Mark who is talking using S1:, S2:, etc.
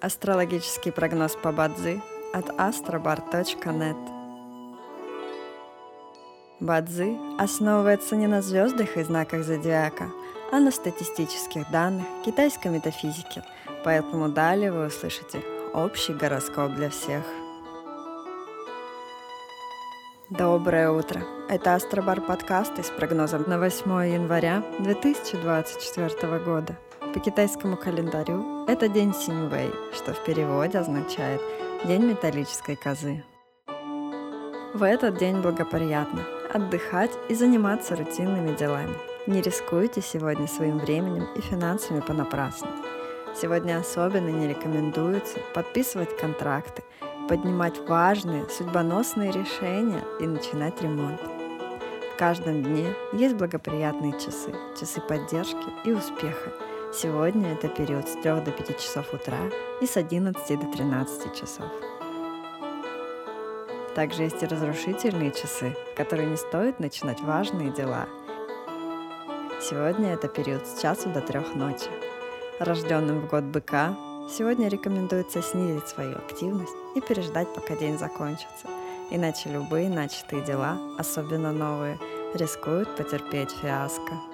S1: Астрологический прогноз по Бадзи от astrobar.net Бадзи основывается не на звездах и знаках зодиака, а на статистических данных китайской метафизики, поэтому далее вы услышите общий гороскоп для всех. Доброе утро! Это Астробар подкасты с прогнозом на 8 января 2024 года. По китайскому календарю это день Синьвэй, что в переводе означает «день металлической козы». В этот день благоприятно отдыхать и заниматься рутинными делами. Не рискуйте сегодня своим временем и финансами понапрасну. Сегодня особенно не рекомендуется подписывать контракты, поднимать важные, судьбоносные решения и начинать ремонт. В каждом дне есть благоприятные часы, часы поддержки и успеха – Сегодня это период с 3 до 5 часов утра и с 11 до 13 часов. Также есть и разрушительные часы, в которые не стоит начинать важные дела. Сегодня это период с часу до трех ночи. Рожденным в год быка сегодня рекомендуется снизить свою активность и переждать, пока день закончится. Иначе любые начатые дела, особенно новые, рискуют потерпеть фиаско.